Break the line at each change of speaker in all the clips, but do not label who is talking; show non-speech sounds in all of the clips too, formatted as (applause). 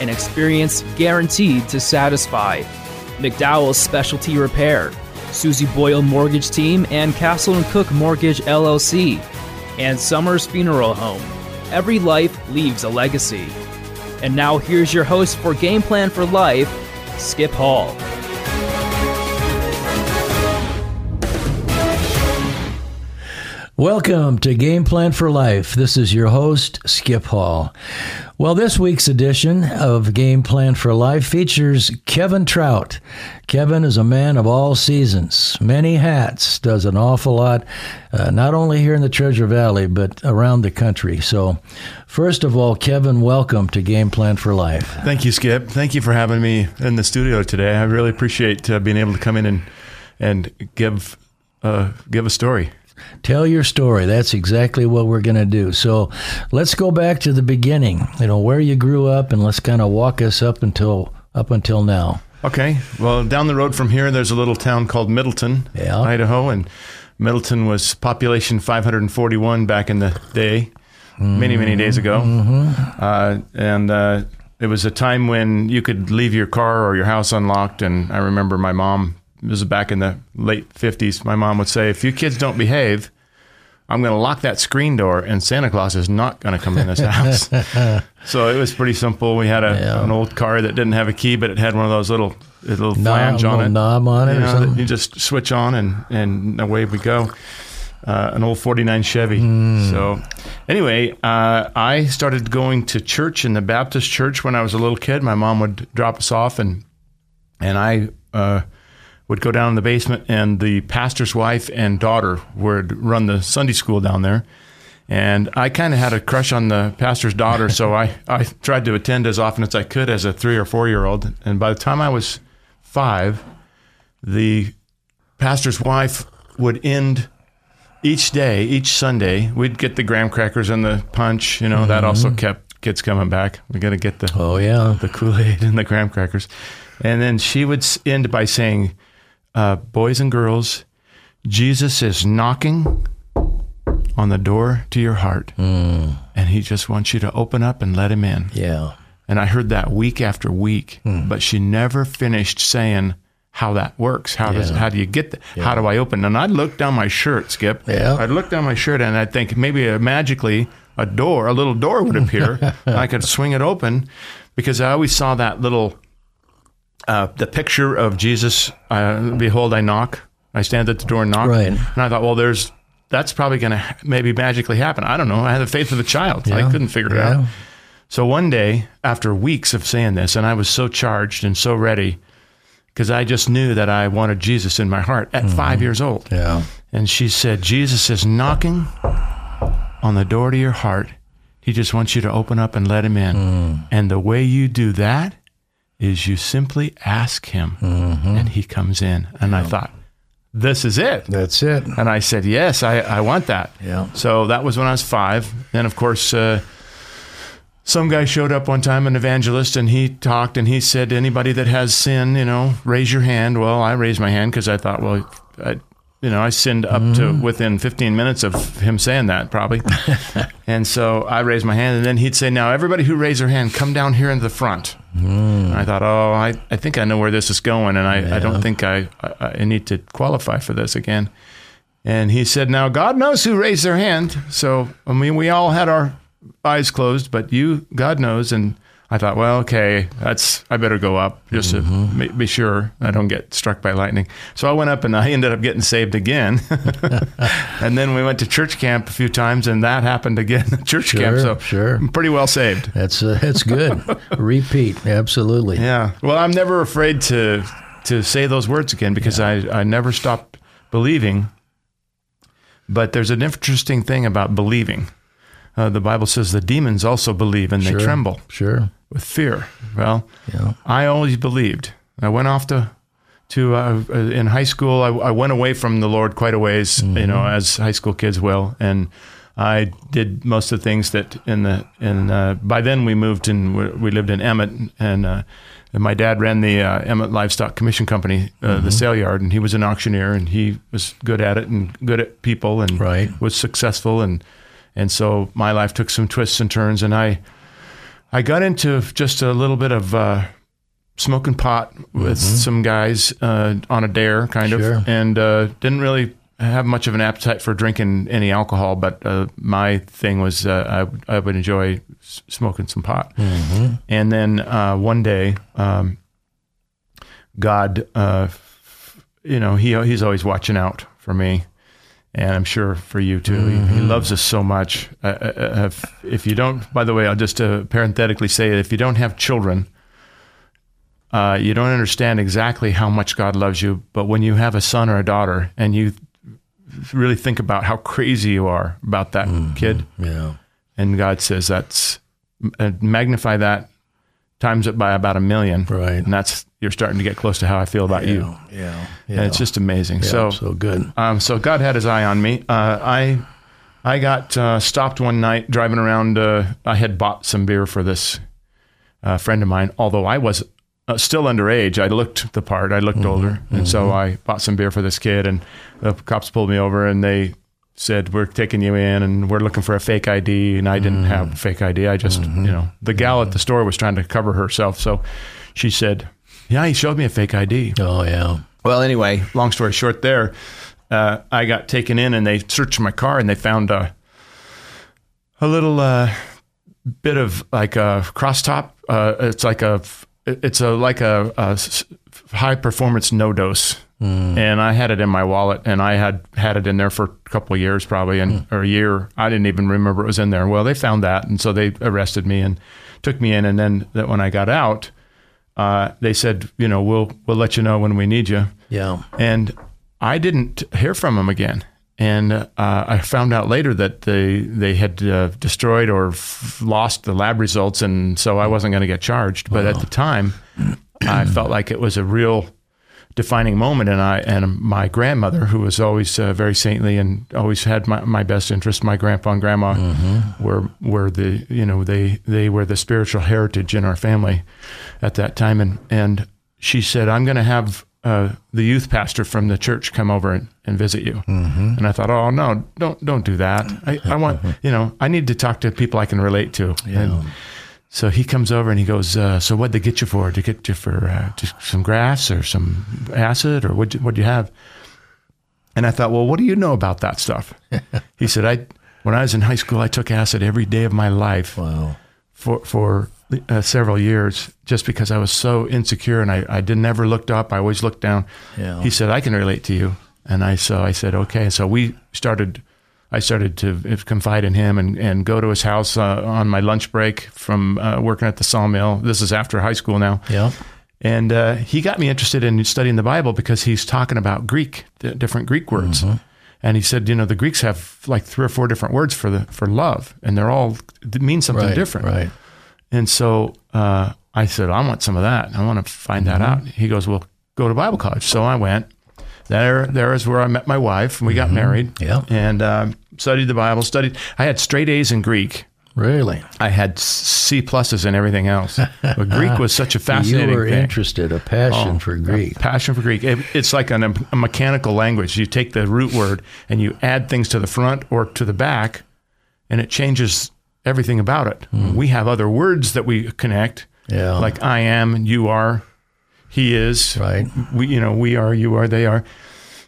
an experience guaranteed to satisfy, McDowell's Specialty Repair, Susie Boyle Mortgage Team, and Castle and Cooke Mortgage LLC, and Summers Funeral Home. Every life leaves a legacy. And now here's your host for Game Plan for Life, Skip Hall.
Welcome to Game Plan for Life. This is your host, Skip Hall. Well, this week's edition of Game Plan for Life features Kevin Troutt. Kevin is a man of all seasons, many hats, does an awful lot, uh, not only here in the Treasure Valley, but around the country. So, first of all, Kevin, welcome to Game Plan for Life.
Thank you, Skip. Thank you for having me in the studio today. I really appreciate uh, being able to come in and and give uh, give a story.
Tell your story. That's exactly what we're going to do. So let's go back to the beginning. You know where you grew up, and let's kind of walk us up until up until now.
Okay. Well, down the road from here, there's a little town called Middleton,
Yeah.
Idaho, and Middleton was population 541 back in the day, many many days ago, uh, and. Uh, it was a time when you could leave your car or your house unlocked, and I remember my mom. This is back in the late '50s. My mom would say, "If you kids don't behave, I'm going to lock that screen door, and Santa Claus is not going to come in this house." (laughs) so it was pretty simple. We had a,
Yeah.
an old car that didn't have a key, but it had one of those little little flange
Knob,
on
little
it.
knob on it
you know? You just switch on, and and away we go. Uh, an old 49 Chevy.
Hmm.
So, anyway, uh, I started going to church in the Baptist church when I was a little kid. My mom would drop us off, and and I uh, would go down in the basement, and the pastor's wife and daughter would run the Sunday school down there. And I kind of had a crush on the pastor's daughter, so I, (laughs) I tried to attend as often as I could as a three or four year old. And by the time I was five, the pastor's wife would end each day, each Sunday, we'd get the graham crackers and the punch. You know, that also mm-hmm. kept kids coming back. We got to get the
Oh yeah,
the Kool Aid and the graham crackers. And then she would end by saying, uh, Boys and girls, Jesus is knocking on the door to your heart. And he just wants you to open up and let him in.
yeah.
And I heard that week after week, but she never finished saying how that works. How does how do you get that? How do I open? And I'd look down my shirt, Skip.
Yeah.
I'd look down my shirt and I'd think maybe uh, magically a door, a little door would appear. (laughs) and I could swing it open because I always saw that little uh, the picture of Jesus. Uh, Behold, I knock. I stand at the door and knock.
Right.
And I thought, well, there's that's probably going to maybe magically happen. I don't know. I had the faith of a child. I couldn't figure it out. So one day, after weeks of saying this, and I was so charged and so ready, because I just knew that I wanted Jesus in my heart at five years old.
Yeah.
And she said, Jesus is knocking on the door to your heart. He just wants you to open up and let him in. And the way you do that is you simply ask him, and he comes in. And I thought, this is it.
That's it.
And I said, yes, I, I want that.
Yeah.
So that was when I was five. Then, of course, uh, some guy showed up one time, an evangelist, and he talked and he said, anybody that has sin, you know, raise your hand. Well, I raised my hand because I thought, well, I, you know, I sinned up to mm. within 15 minutes of him saying that, probably. (laughs) and so I raised my hand, and then he'd say, now, everybody who raised their hand, come down here in the front. And I thought, oh, I, I think I know where this is going, and I, I don't think I, I, I need to qualify for this again. And he said, Now God knows who raised their hand. So, I mean, we all had our eyes closed, but you, God knows. And I thought, well, okay, that's, I better go up just to ma- be sure I don't get struck by lightning. So I went up and I ended up getting saved again. (laughs) and then we went to church camp a few times and that happened again at (laughs) church camp.
Sure,
So
sure.
I'm pretty well saved.
That's uh, that's good. (laughs) Repeat. Absolutely.
Yeah. Well, I'm never afraid to to say those words again because I, I never stopped believing. But there's an interesting thing about believing. Uh, the Bible says the demons also believe and they
Sure.
tremble.
Sure.
With fear. Well,
Yeah.
I always believed. I went off to to uh, uh, in high school. I, I went away from the Lord quite a ways, you know, as high school kids will, and I did most of the things that in the in. Uh, by then, we moved and we, lived in Emmett, and, uh, and my dad ran the uh, Emmett Livestock Commission Company, uh, the sale yard, and he was an auctioneer, and he was good at it and good at people, and
Right.
was successful, and and so my life took some twists and turns, and I. I got into just a little bit of uh, smoking pot with some guys uh, on a dare, kind
Sure.
of, and uh, didn't really have much of an appetite for drinking any alcohol. But uh, my thing was uh, I, I would enjoy s- smoking some pot. And then uh, one day, um, God, uh, f- you know, he he's always watching out for me. And I'm sure for you too. He, he loves us so much. Uh, uh, uh, if, if you don't, by the way, I'll just uh, parenthetically say if you don't have children, uh, you don't understand exactly how much God loves you. But when you have a son or a daughter and you really think about how crazy you are about that kid,
Yeah.
and God says that's uh, magnify that, times it by about a million,
Right.
And that's you're starting to get close to how I feel about you.
Yeah. Yeah.
And it's just amazing.
Yeah,
so,
so good.
um, so God had His eye on me. Uh, I I got uh, stopped one night driving around. Uh, I had bought some beer for this uh, friend of mine, although I was uh, still underage. I looked the part. I looked older, and so I bought some beer for this kid. And the cops pulled me over, and they said, "We're taking you in, and we're looking for a fake ID." And I didn't have a fake ID. I just, you know, the gal at the store was trying to cover herself, so she said, "Yeah, he showed me a fake ID."
Oh yeah.
Well, anyway, long story short, there, uh, I got taken in and they searched my car and they found a, a little uh, bit of like a crosstop. Uh, it's like a, it's a like a high performance NoDoz. And I had it in my wallet, and I had had it in there for a couple of years, probably, and or a year. I didn't even remember it was in there. Well, they found that, and so they arrested me and took me in. And then that when I got out, uh, they said, you know, we'll we'll let you know when we need you.
Yeah.
And I didn't hear from them again. And uh, I found out later that they they had uh, destroyed or f- lost the lab results, and so I wasn't going to get charged. But at the time, I felt like it was a real defining moment. And I and my grandmother, who was always uh, very saintly and always had my, my best interest, my grandpa and grandma were were the you know they they were the spiritual heritage in our family at that time. And and she said, "I'm going to have." Uh, the youth pastor from the church come over and, and visit you, and I thought, oh no, don't don't do that. I, I want (laughs) you know I need to talk to people I can relate to. And so he comes over and he goes, uh, so what'd they get you for? To get you for uh, just some grass or some acid or what? What'd you have? And I thought, well, what do you know about that stuff? (laughs) he said, I when I was in high school, I took acid every day of my life
Wow.
for for uh, several years just because I was so insecure and I, I didn't ever looked up. I always looked down.
Yeah.
He said, I can relate to you. And I so I said, okay. So we started. I started to confide in him and, and go to his house uh, on my lunch break from uh, working at the sawmill. This is after high school now.
Yeah.
And uh, he got me interested in studying the Bible because he's talking about Greek, different Greek words. And he said, you know, the Greeks have like three or four different words for the for love, and they're all mean something
Right.
different.
Right.
And so uh, I said, I want some of that. I want to find that out. He goes, well, go to Bible college. So I went. There, there is where I met my wife, and we got mm-hmm. married.
Yeah.
And um, studied the Bible. Studied. I had straight A's in Greek.
Really.
I had C pluses in everything else. But Greek was such a (laughs) fascinating
you were
thing.
interested, a passion
Oh,
for Greek.
a passion for Greek. It- it's like an, um, a mechanical language. You take the root word and you add things to the front or to the back, and it changes everything about it. Hmm. We have other words that we connect.
Yeah.
like I am, you are, he is.
Right.
We, you know, we are, you are, they are.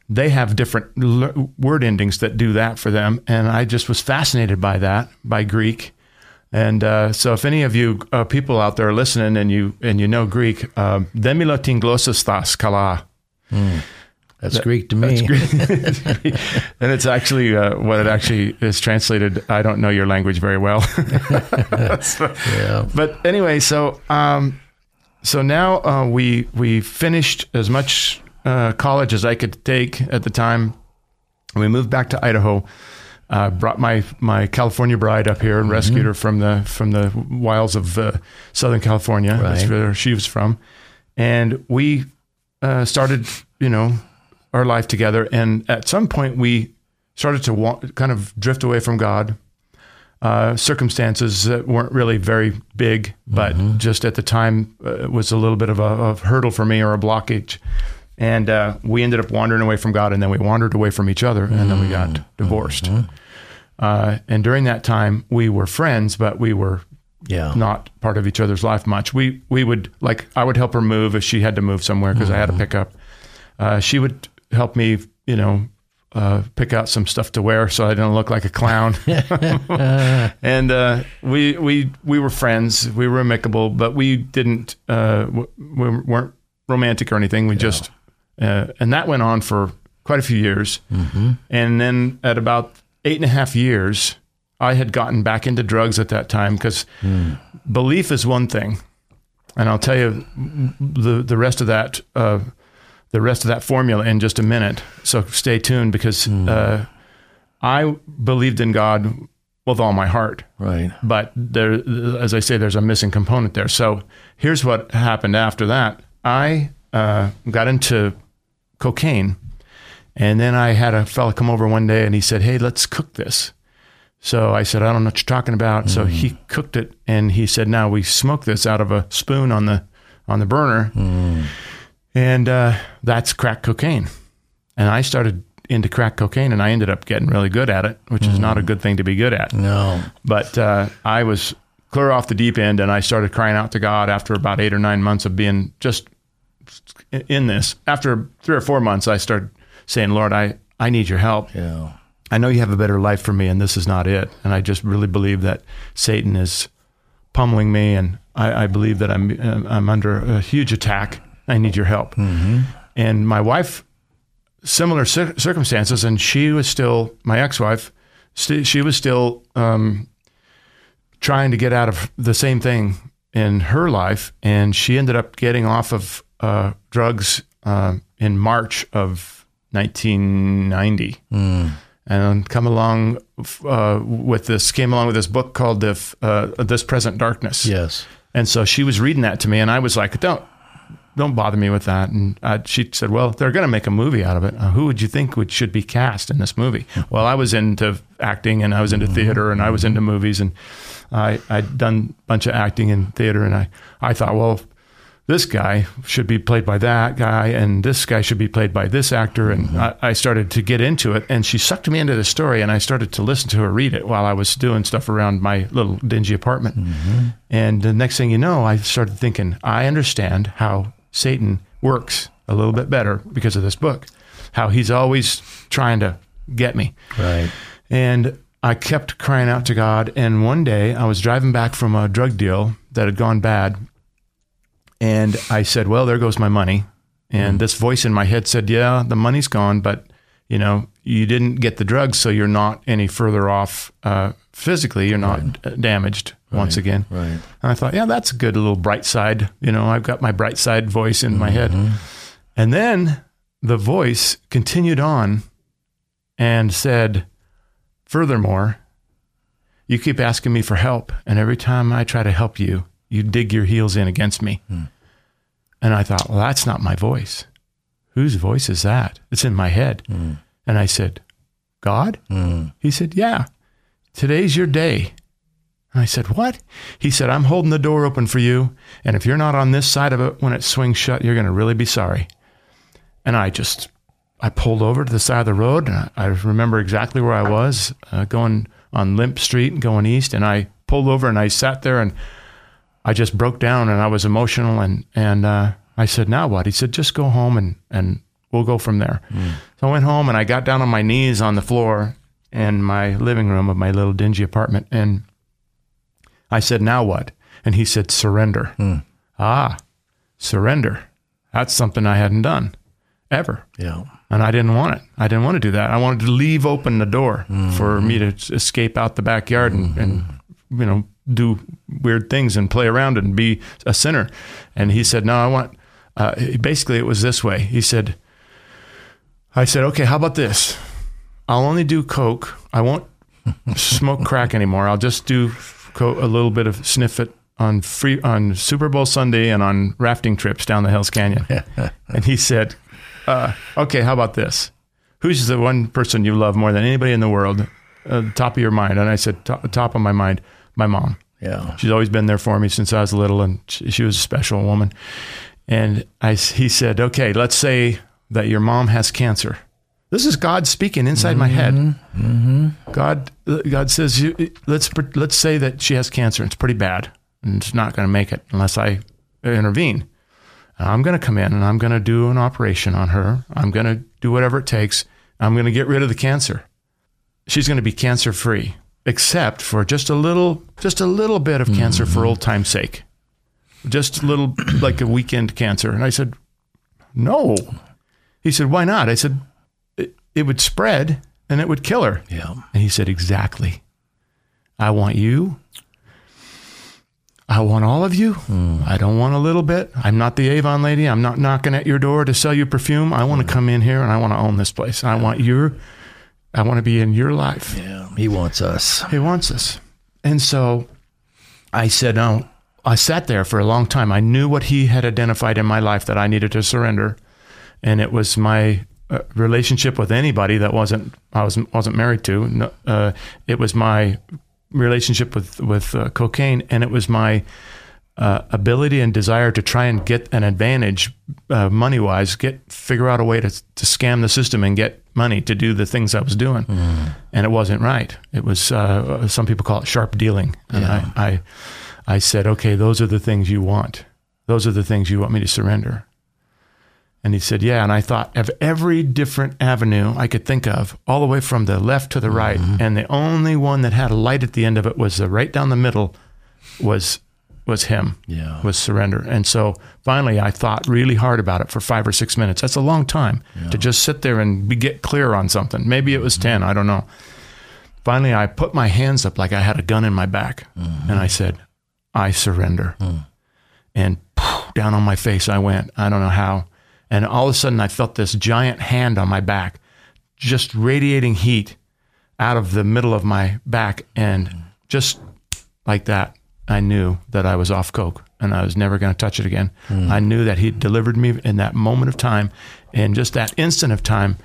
They have different l- word endings that do that for them, and I just was fascinated by that, by Greek. And uh, so, if any of you uh, people out there are listening and you and you know Greek, uh, "demilo thas kala,"
That's Greek to me. (laughs)
and it's actually uh, what it actually is translated. I don't know your language very well, So- (laughs) (laughs)
Yeah.
but anyway, so um, so now uh, we we finished as much uh, college as I could take at the time. We moved back to Idaho. uh, brought my my California bride up here and
Mm-hmm.
rescued her from the from the wilds of uh, Southern California. That's where she was from, and we uh, started, you know, our life together. And at some point, we started to wa- kind of drift away from God. Uh, circumstances that weren't really very big, but just at the time uh, was a little bit of a, of hurdle for me or a blockage. And uh, we ended up wandering away from God, and then we wandered away from each other, and then we got divorced. Uh, and during that time, we were friends, but we were
Yeah.
not part of each other's life much. We we would like I would help her move if she had to move somewhere because I had a pickup. Uh, she would help me, you know, uh, pick out some stuff to wear so I didn't look like a clown. (laughs) (laughs) and uh, we we we were friends. We were amicable, but we didn't uh, w- we weren't romantic or anything. We just uh, and that went on for quite a few years. And then at about eight and a half years, I had gotten back into drugs at that time because belief is one thing, and I'll tell you the the rest of that uh, the rest of that formula in just a minute. So stay tuned because uh, I believed in God with all my heart,
Right.
but there, as I say, there's a missing component there. So here's what happened after that. I uh, got into cocaine, and then I had a fella come over one day and he said, "Hey, let's cook this." So I said, "I don't know what you're talking about." So he cooked it, and he said, "Now we smoke this out of a spoon on the on the burner." And uh, that's crack cocaine. And I started into crack cocaine, and I ended up getting really good at it, which is not a good thing to be good at.
No.
But uh, I was clear off the deep end, and I started crying out to God after about eight or nine months of being just in this. After three or four months, I started saying, "Lord, I I need your help.
Yeah.
I know you have a better life for me, and this is not it." And I just really believe that Satan is pummeling me, and I, I believe that I'm I'm under a huge attack. I need your help. And my wife, similar cir- circumstances, and she was still my ex-wife. St- she was still um, trying to get out of the same thing in her life, and she ended up getting off of uh, drugs uh, in March of 1990 and come along uh, with this came along with this book called the uh, this present darkness
Yes.
and so she was reading that to me and i was like don't don't bother me with that and uh, she said well they're going to make a movie out of it uh, who would you think would should be cast in this movie well i was into acting and i was into theater and i was into movies and i i'd done a bunch of acting in theater and i i thought well this guy should be played by that guy, and this guy should be played by this actor. And I, I started to get into it, and she sucked me into the story, and I started to listen to her read it while I was doing stuff around my little dingy apartment. And the next thing you know, I started thinking, I understand how Satan works a little bit better because of this book, how he's always trying to get me.
Right.
And I kept crying out to God. And one day I was driving back from a drug deal that had gone bad. And I said, Well, there goes my money. And this voice in my head said, Yeah, the money's gone, but you know, you didn't get the drugs, so you're not any further off uh, physically. You're not uh damaged once again.
Right.
And I thought, yeah, that's a good little bright side. You know, I've got my bright side voice in my head. Mm-hmm. And then the voice continued on and said, Furthermore, you keep asking me for help. And every time I try to help you, you dig your heels in against me. Hmm. And I thought, well, that's not my voice. Whose voice is that? It's in my head. Hmm. And I said, God? Hmm. He said, Yeah, today's your day. I said, What? He said, I'm holding the door open for you. And if you're not on this side of it when it swings shut, you're going to really be sorry. And I just, I pulled over to the side of the road. And I, I remember exactly where I was uh, going on Limp Street and going east. And I pulled over and I sat there and I just broke down and I was emotional. And, and uh, I said, Now what? He said, Just go home and, and we'll go from there. So I went home and I got down on my knees on the floor in my living room of my little dingy apartment. And I said, Now what? And he said, Surrender. Ah, surrender. That's something I hadn't done ever.
Yeah.
And I didn't want it. I didn't want to do that. I wanted to leave open the door for me to escape out the backyard and, and, you know, do weird things and play around and be a sinner. And he said, No, I want, uh, basically, it was this way. He said, I said, Okay, how about this? I'll only do Coke. I won't (laughs) smoke crack anymore. I'll just do a little bit of sniff it on free on Super Bowl Sunday and on rafting trips down the Hells Canyon. (laughs) and he said, uh, "Okay, how about this? Who's the one person you love more than anybody in the world? Uh, top of your mind?" And I said, "Top top of my mind, my mom.
Yeah.
She's always been there for me since I was little, and she, she was a special woman." And I, he said, "Okay, let's say that your mom has cancer." This is God speaking inside my head. Mm-hmm. Mm-hmm. God, God says, "Let's let's say that she has cancer. It's pretty bad, and it's not going to make it unless I intervene. I'm going to come in and I'm going to do an operation on her. I'm going to do whatever it takes. I'm going to get rid of the cancer. She's going to be cancer free, except for just a little, just a little bit of cancer for mm-hmm. old time's sake, just a little, like a weekend cancer." And I said, "No." He said, "Why not?" I said, "It, would spread and it would kill her."
Yeah.
And he said, Exactly. I want you. I want all of you. Hmm. I don't want a little bit. I'm not the Avon lady. I'm not knocking at your door to sell you perfume. I want to hmm. come in here and I want to own this place. I want your, I want to be in your life.
Yeah. He wants us.
He wants us. And so I said, no. I sat there for a long time. I knew what he had identified in my life that I needed to surrender. And it was my relationship with anybody that wasn't I was wasn't married to. No, uh, it was my relationship with with uh, cocaine, and it was my uh, ability and desire to try and get an advantage, uh, money wise, get figure out a way to to scam the system and get money to do the things I was doing, and it wasn't right. It was uh, some people call it sharp dealing, and I, I I said, okay, those are the things you want. Those are the things you want me to surrender. And he said, Yeah. And I thought of every different avenue I could think of, all the way from the left to the right. Mm-hmm. And the only one that had a light at the end of it was the right down the middle was was him.
Yeah.
Was surrender. And so finally I thought really hard about it for five or six minutes. That's a long time to just sit there and be, get clear on something. Maybe it was mm-hmm. ten, I don't know. Finally I put my hands up like I had a gun in my back. Mm-hmm. And I said, I surrender. Mm. And poof, down on my face I went. I don't know how. And all of a sudden, I felt this giant hand on my back, just radiating heat out of the middle of my back. And just like that, I knew that I was off coke and I was never going to touch it again. Hmm. I knew that he delivered me in that moment of time. And just that instant of time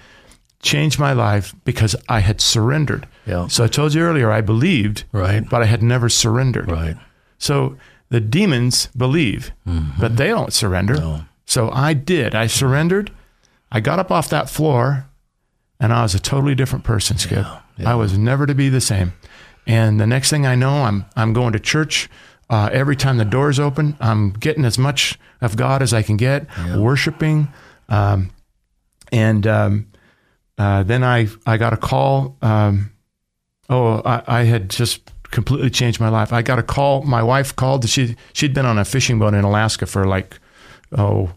changed my life because I had surrendered.
Yeah.
So I told you earlier, I believed,
Right.
but I had never surrendered.
Right.
So the demons believe, mm-hmm. but they don't surrender. So I did. I surrendered. I got up off that floor and I was a totally different person, Skip. I was never to be the same. And the next thing I know, I'm I'm going to church. Uh, every time the doors open, I'm getting as much of God as I can get, worshiping. Um, and um, uh, then I I got a call. Um, oh, I, I had just completely changed my life. I got a call. My wife called. She she'd been on a fishing boat in Alaska for like oh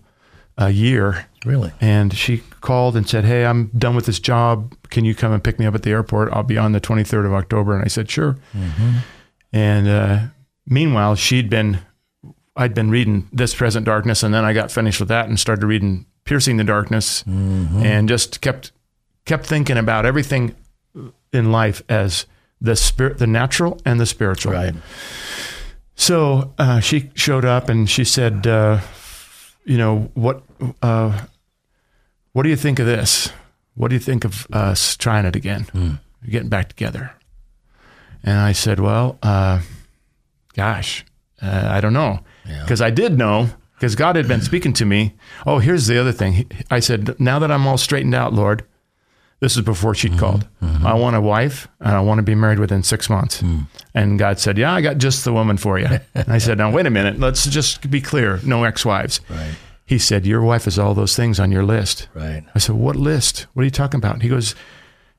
a year,
Really?
and she called and said, "Hey, I'm done with this job. Can you come and pick me up at the airport? I'll be on the 23rd of October." And I said, "Sure." And uh, meanwhile, she'd been I'd been reading This Present Darkness, and then I got finished with that and started reading Piercing the Darkness, and just kept kept thinking about everything in life as the spirit, the natural and the spiritual.
Right.
So uh, she showed up and she said, uh, "You know what? Uh, what do you think of this? What do you think of us trying it again, getting back together?" And I said, "Well, uh, gosh, uh, I don't know, because I did know." Because God had been speaking to me. Oh, here's the other thing. I said, Now that I'm all straightened out, Lord, this is before she'd mm-hmm. called. Mm-hmm. I want a wife and I want to be married within six months. Mm. And God said, Yeah, I got just the woman for you. (laughs) and I said, Now, wait a minute. Let's just be clear no ex wives.
Right.
He said, Your wife is all those things on your list.
Right.
I said, What list? What are you talking about? He goes,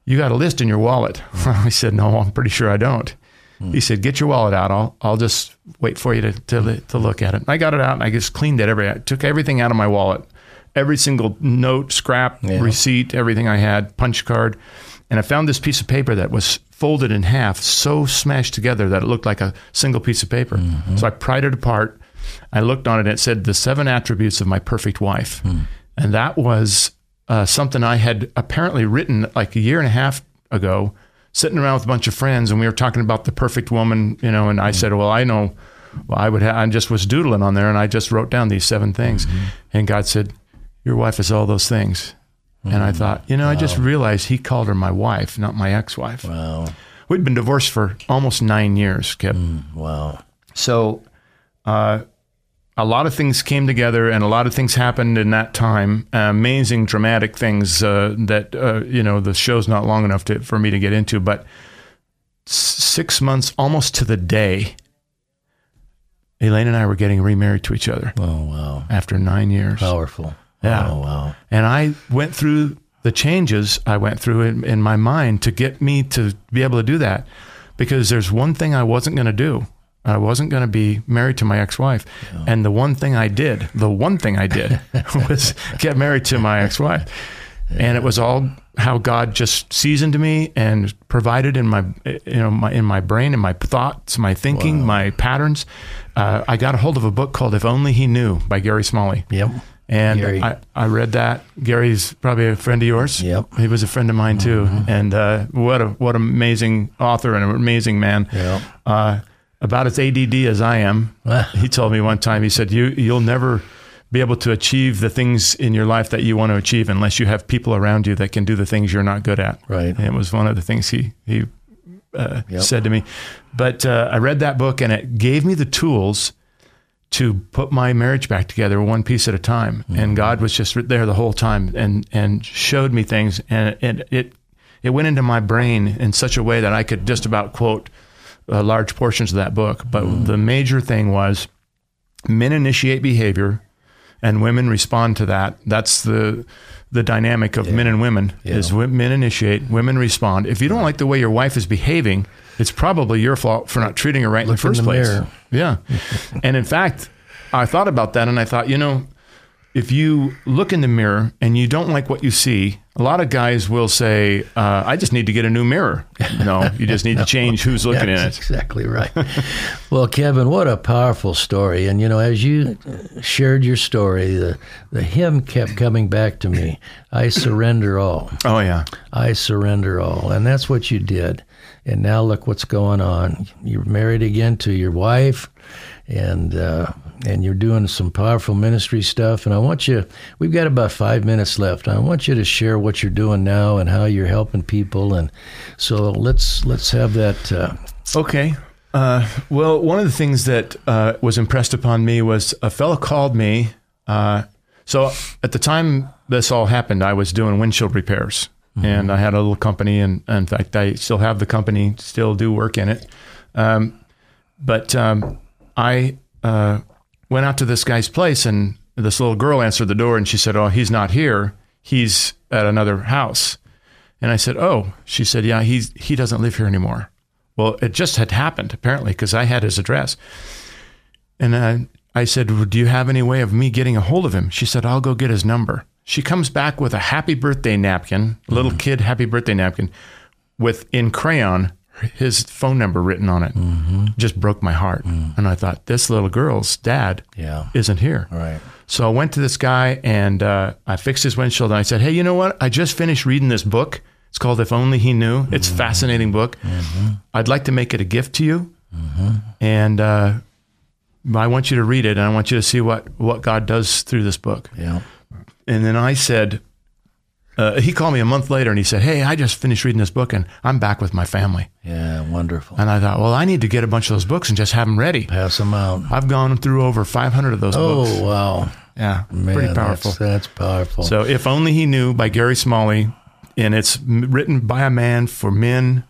You got a list in your wallet. Mm. (laughs) I said, No, I'm pretty sure I don't. Mm. He said, Get your wallet out. I'll, I'll just wait for you to, to, to look at it. I got it out and I just cleaned it. Every, I took everything out of my wallet, every single note, scrap,
Yeah.
receipt, everything I had, punch card. And I found this piece of paper that was folded in half, so smashed together that it looked like a single piece of paper. Mm-hmm. So I pried it apart. I looked on it and it said, The seven attributes of my perfect wife. Hmm. And that was uh, something I had apparently written like a year and a half ago sitting around with a bunch of friends and we were talking about the perfect woman, you know, and I hmm. said, well, I know, well, I would, ha- I just was doodling on there and I just wrote down these seven things. Mm-hmm. And God said, your wife is all those things. And I thought, you know, I just realized he called her my wife, not my ex-wife.
Wow.
We'd been divorced for almost nine years, Kip.
Wow.
So, uh, a lot of things came together, and a lot of things happened in that time. Uh, amazing, dramatic things uh, that uh, you know the show's not long enough to, for me to get into. But s- six months, almost to the day, Elaine and I were getting remarried to each other
Oh, wow.
after nine years.
Powerful.
Yeah.
Oh, wow.
And I went through the changes I went through in, in my mind to get me to be able to do that. Because there's one thing I wasn't going to do. I wasn't going to be married to my ex wife. And the one thing I did, the one thing I did (laughs) was get married to my ex wife. And it was all how God just seasoned me and provided in my, you know, my, in my brain, and my thoughts, my thinking, my patterns. Uh, I got a hold of a book called If Only He Knew by Gary Smalley.
Yep.
And
Gary.
I, I read that. Gary's probably a friend of yours.
Yep. Mm-hmm.
He was a friend of mine too. And uh, what a what an amazing author and an amazing man.
Yep.
Uh, about as ADD as I am, (laughs) he told me one time. He said, "You you'll never be able to achieve the things in your life that you want to achieve unless you have people around you that can do the things you're not good at."
Right.
And it was one of the things he he uh,
Yep.
said to me. But uh, I read that book and it gave me the tools to put my marriage back together one piece at a time. And God was just there the whole time and and showed me things and it it it went into my brain in such a way that I could just about quote uh, large portions of that book. But the major thing was men initiate behavior and women respond to that. That's the the dynamic of men and women is wo- men initiate, women respond. If you don't like the way your wife is behaving, it's probably your fault for not treating her right in the
Look in
first
the
place.
mirror.
Yeah. (laughs) and in fact, I thought about that and I thought, you know, if you look in the mirror and you don't like what you see, a lot of guys will say, uh, I just need to get a new mirror. No, you just need to (laughs) change who's looking in it.
That's exactly right. (laughs) well, Kevin, what a powerful story. And, you know, as you shared your story, the, the hymn kept coming back to me I surrender all.
Oh, yeah.
I surrender all. And that's what you did. And now look what's going on. You're married again to your wife, and uh, and you're doing some powerful ministry stuff. And I want you. We've got about five minutes left. I want you to share what you're doing now and how you're helping people. And so let's let's have that. Uh,
Okay. Uh, well, one of the things that uh, was impressed upon me was a fellow called me. Uh, so at the time this all happened, I was doing windshield repairs, and I had a little company, and, and in fact, I still have the company, still do work in it. Um, but um, I uh, went out to this guy's place, and this little girl answered the door, and she said, "Oh, he's not here. He's at another house." And I said, "Oh," she said, "Yeah, he's he doesn't live here anymore." Well, it just had happened apparently because I had his address. And uh, I said, well, "Do you have any way of me getting a hold of him?" She said, "I'll go get his number." She comes back with a happy birthday napkin, little mm-hmm. kid happy birthday napkin, with in crayon his phone number written on it. Mm-hmm. Just broke my heart, mm. and I thought, "This little girl's dad
Yeah.
isn't here."
right.
So I went to this guy and uh, I fixed his windshield. And I said, "Hey, you know what? I just finished reading this book. It's called If Only He Knew. It's a mm-hmm. fascinating book. I'd like to make it a gift to you, and uh, I want you to read it, and I want you to see what what God does through this book."
Yeah.
And then I said, uh, he called me a month later and he said, "Hey, I just finished reading this book, and I'm back with my family."
Yeah. Wonderful.
And I thought, well, I need to get a bunch of those books and just have them ready.
Pass them out.
I've gone through over 500 of those books.
Oh wow.
Yeah,
Man,
pretty powerful.
That's, that's powerful.
So, If Only He Knew by Gary Smalley, and it's written by a man for men.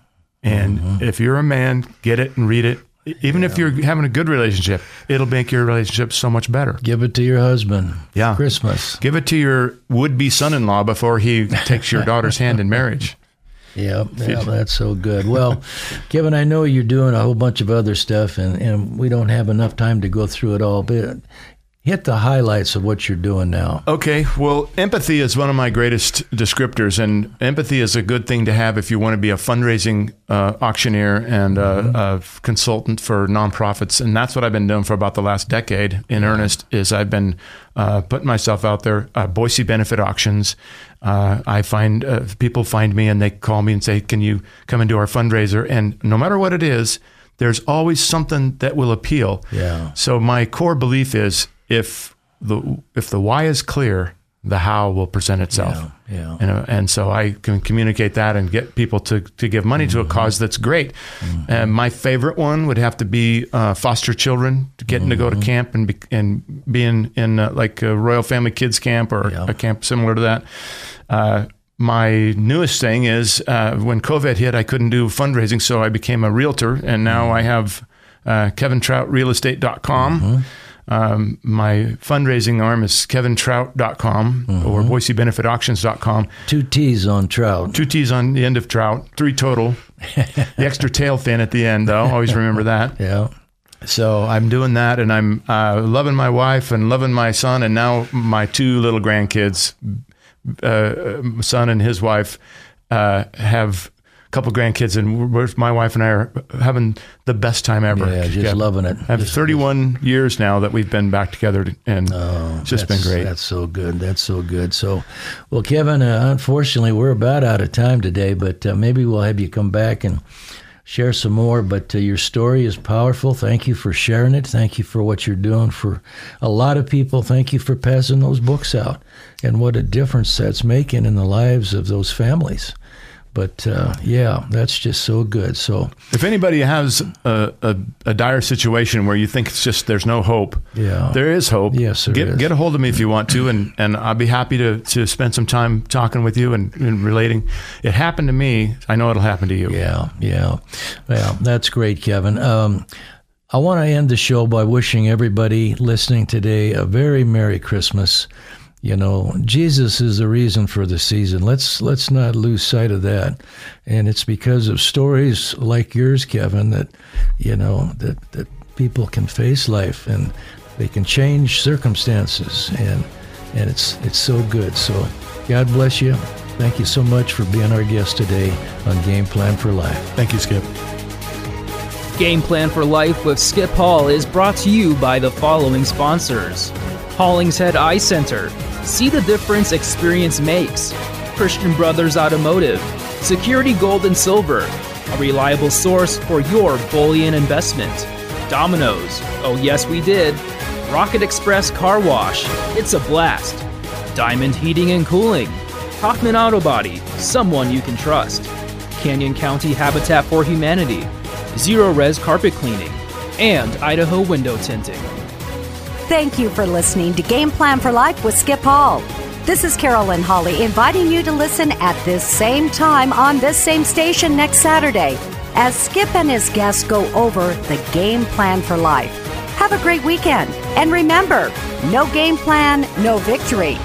And
Mm-hmm.
if you're a man, get it and read it. Even if you're having a good relationship, it'll make your relationship so much better.
Give it to your husband.
Yeah.
Christmas.
Give it to your would be son in law before he takes your daughter's hand in marriage. (laughs)
Yep, yeah, that's so good. Well, Kevin, I know you're doing a whole bunch of other stuff, and, and we don't have enough time to go through it all. But hit the highlights of what you're doing now.
Okay, well, empathy is one of my greatest descriptors, and empathy is a good thing to have if you want to be a fundraising uh, auctioneer and mm-hmm. a, a, consultant for nonprofits. And that's what I've been doing for about the last decade in earnest. Is I've been uh, putting myself out there. Uh, Boise benefit auctions. Uh, I find uh, people find me and they call me and say, "Can you come and do our fundraiser?" And no matter what it is. There's always something that will appeal.
Yeah.
So my core belief is if the if the why is clear, the how will present itself.
Yeah, yeah.
And, and so I can communicate that and get people to, to give money mm-hmm. to a mm-hmm. cause that's great. Mm-hmm. And my favorite one would have to be uh, foster children getting mm-hmm. to go to mm-hmm. camp and be, and being in uh, like a Royal Family Kids Camp or yeah. a camp similar to that. Uh, my newest thing is uh, when COVID hit, I couldn't do fundraising, so I became a realtor, and now mm-hmm. I have uh, KevinTrouttRealEstate.com um, my fundraising arm is kevintroutt.com mm-hmm. or boisebenefitauctions.com.
Two T's on trout.
Two T's on the end of trout, three total. (laughs) the extra tail fin at the end, though. Always remember that. (laughs)
Yeah.
So I'm doing that, and I'm uh, loving my wife and loving my son, and now my two little grandkids, uh, son and his wife, uh, have couple grandkids, and my wife and I are having the best time ever.
Yeah, just yeah. loving it.
I have
just,
31 just, years now that we've been back together, and oh, it's just been great.
That's so good. That's so good. So, well, Kevin, uh, unfortunately, we're about out of time today, but uh, maybe we'll have you come back and share some more. But uh, your story is powerful. Thank you for sharing it. Thank you for what you're doing for a lot of people. Thank you for passing those books out and what a difference that's making in the lives of those families. But uh, yeah, that's just so good. So,
if anybody has a, a, a, dire situation where you think it's just there's no hope,
yeah,
there is hope.
Yes,
get
is.
get a hold of me if you want to, and, and I'll be happy to, to spend some time talking with you and, and relating. It happened to me. I know it'll happen to you.
Yeah, yeah. Well, that's great, Kevin. Um, I want to end the show by wishing everybody listening today a very Merry Christmas. You know, Jesus is the reason for the season. Let's let's not lose sight of that. And it's because of stories like yours, Kevin, that you know that that people can face life and they can change circumstances and and it's it's so good. So God bless you. Thank you so much for being our guest today on Game Plan for Life.
Thank you, Skip.
Game Plan for Life with Skip Hall is brought to you by the following sponsors. Hollingshead Eye Center See the difference experience makes. Christian Brothers Automotive, Security Gold and Silver, a reliable source for your bullion investment. Domino's, oh yes we did. Rocket Express Car Wash, it's a blast. Diamond Heating and Cooling, Hoffman Auto Body, someone you can trust. Canyon County Habitat for Humanity, Zerorez Carpet Cleaning, and Idaho Window Tinting.
Thank you for listening to Game Plan for Life with Skip Hall. This is Carolyn Holly inviting you to listen at this same time on this same station next Saturday as Skip and his guests go over the game plan for life. Have a great weekend. And remember, no game plan, no victory.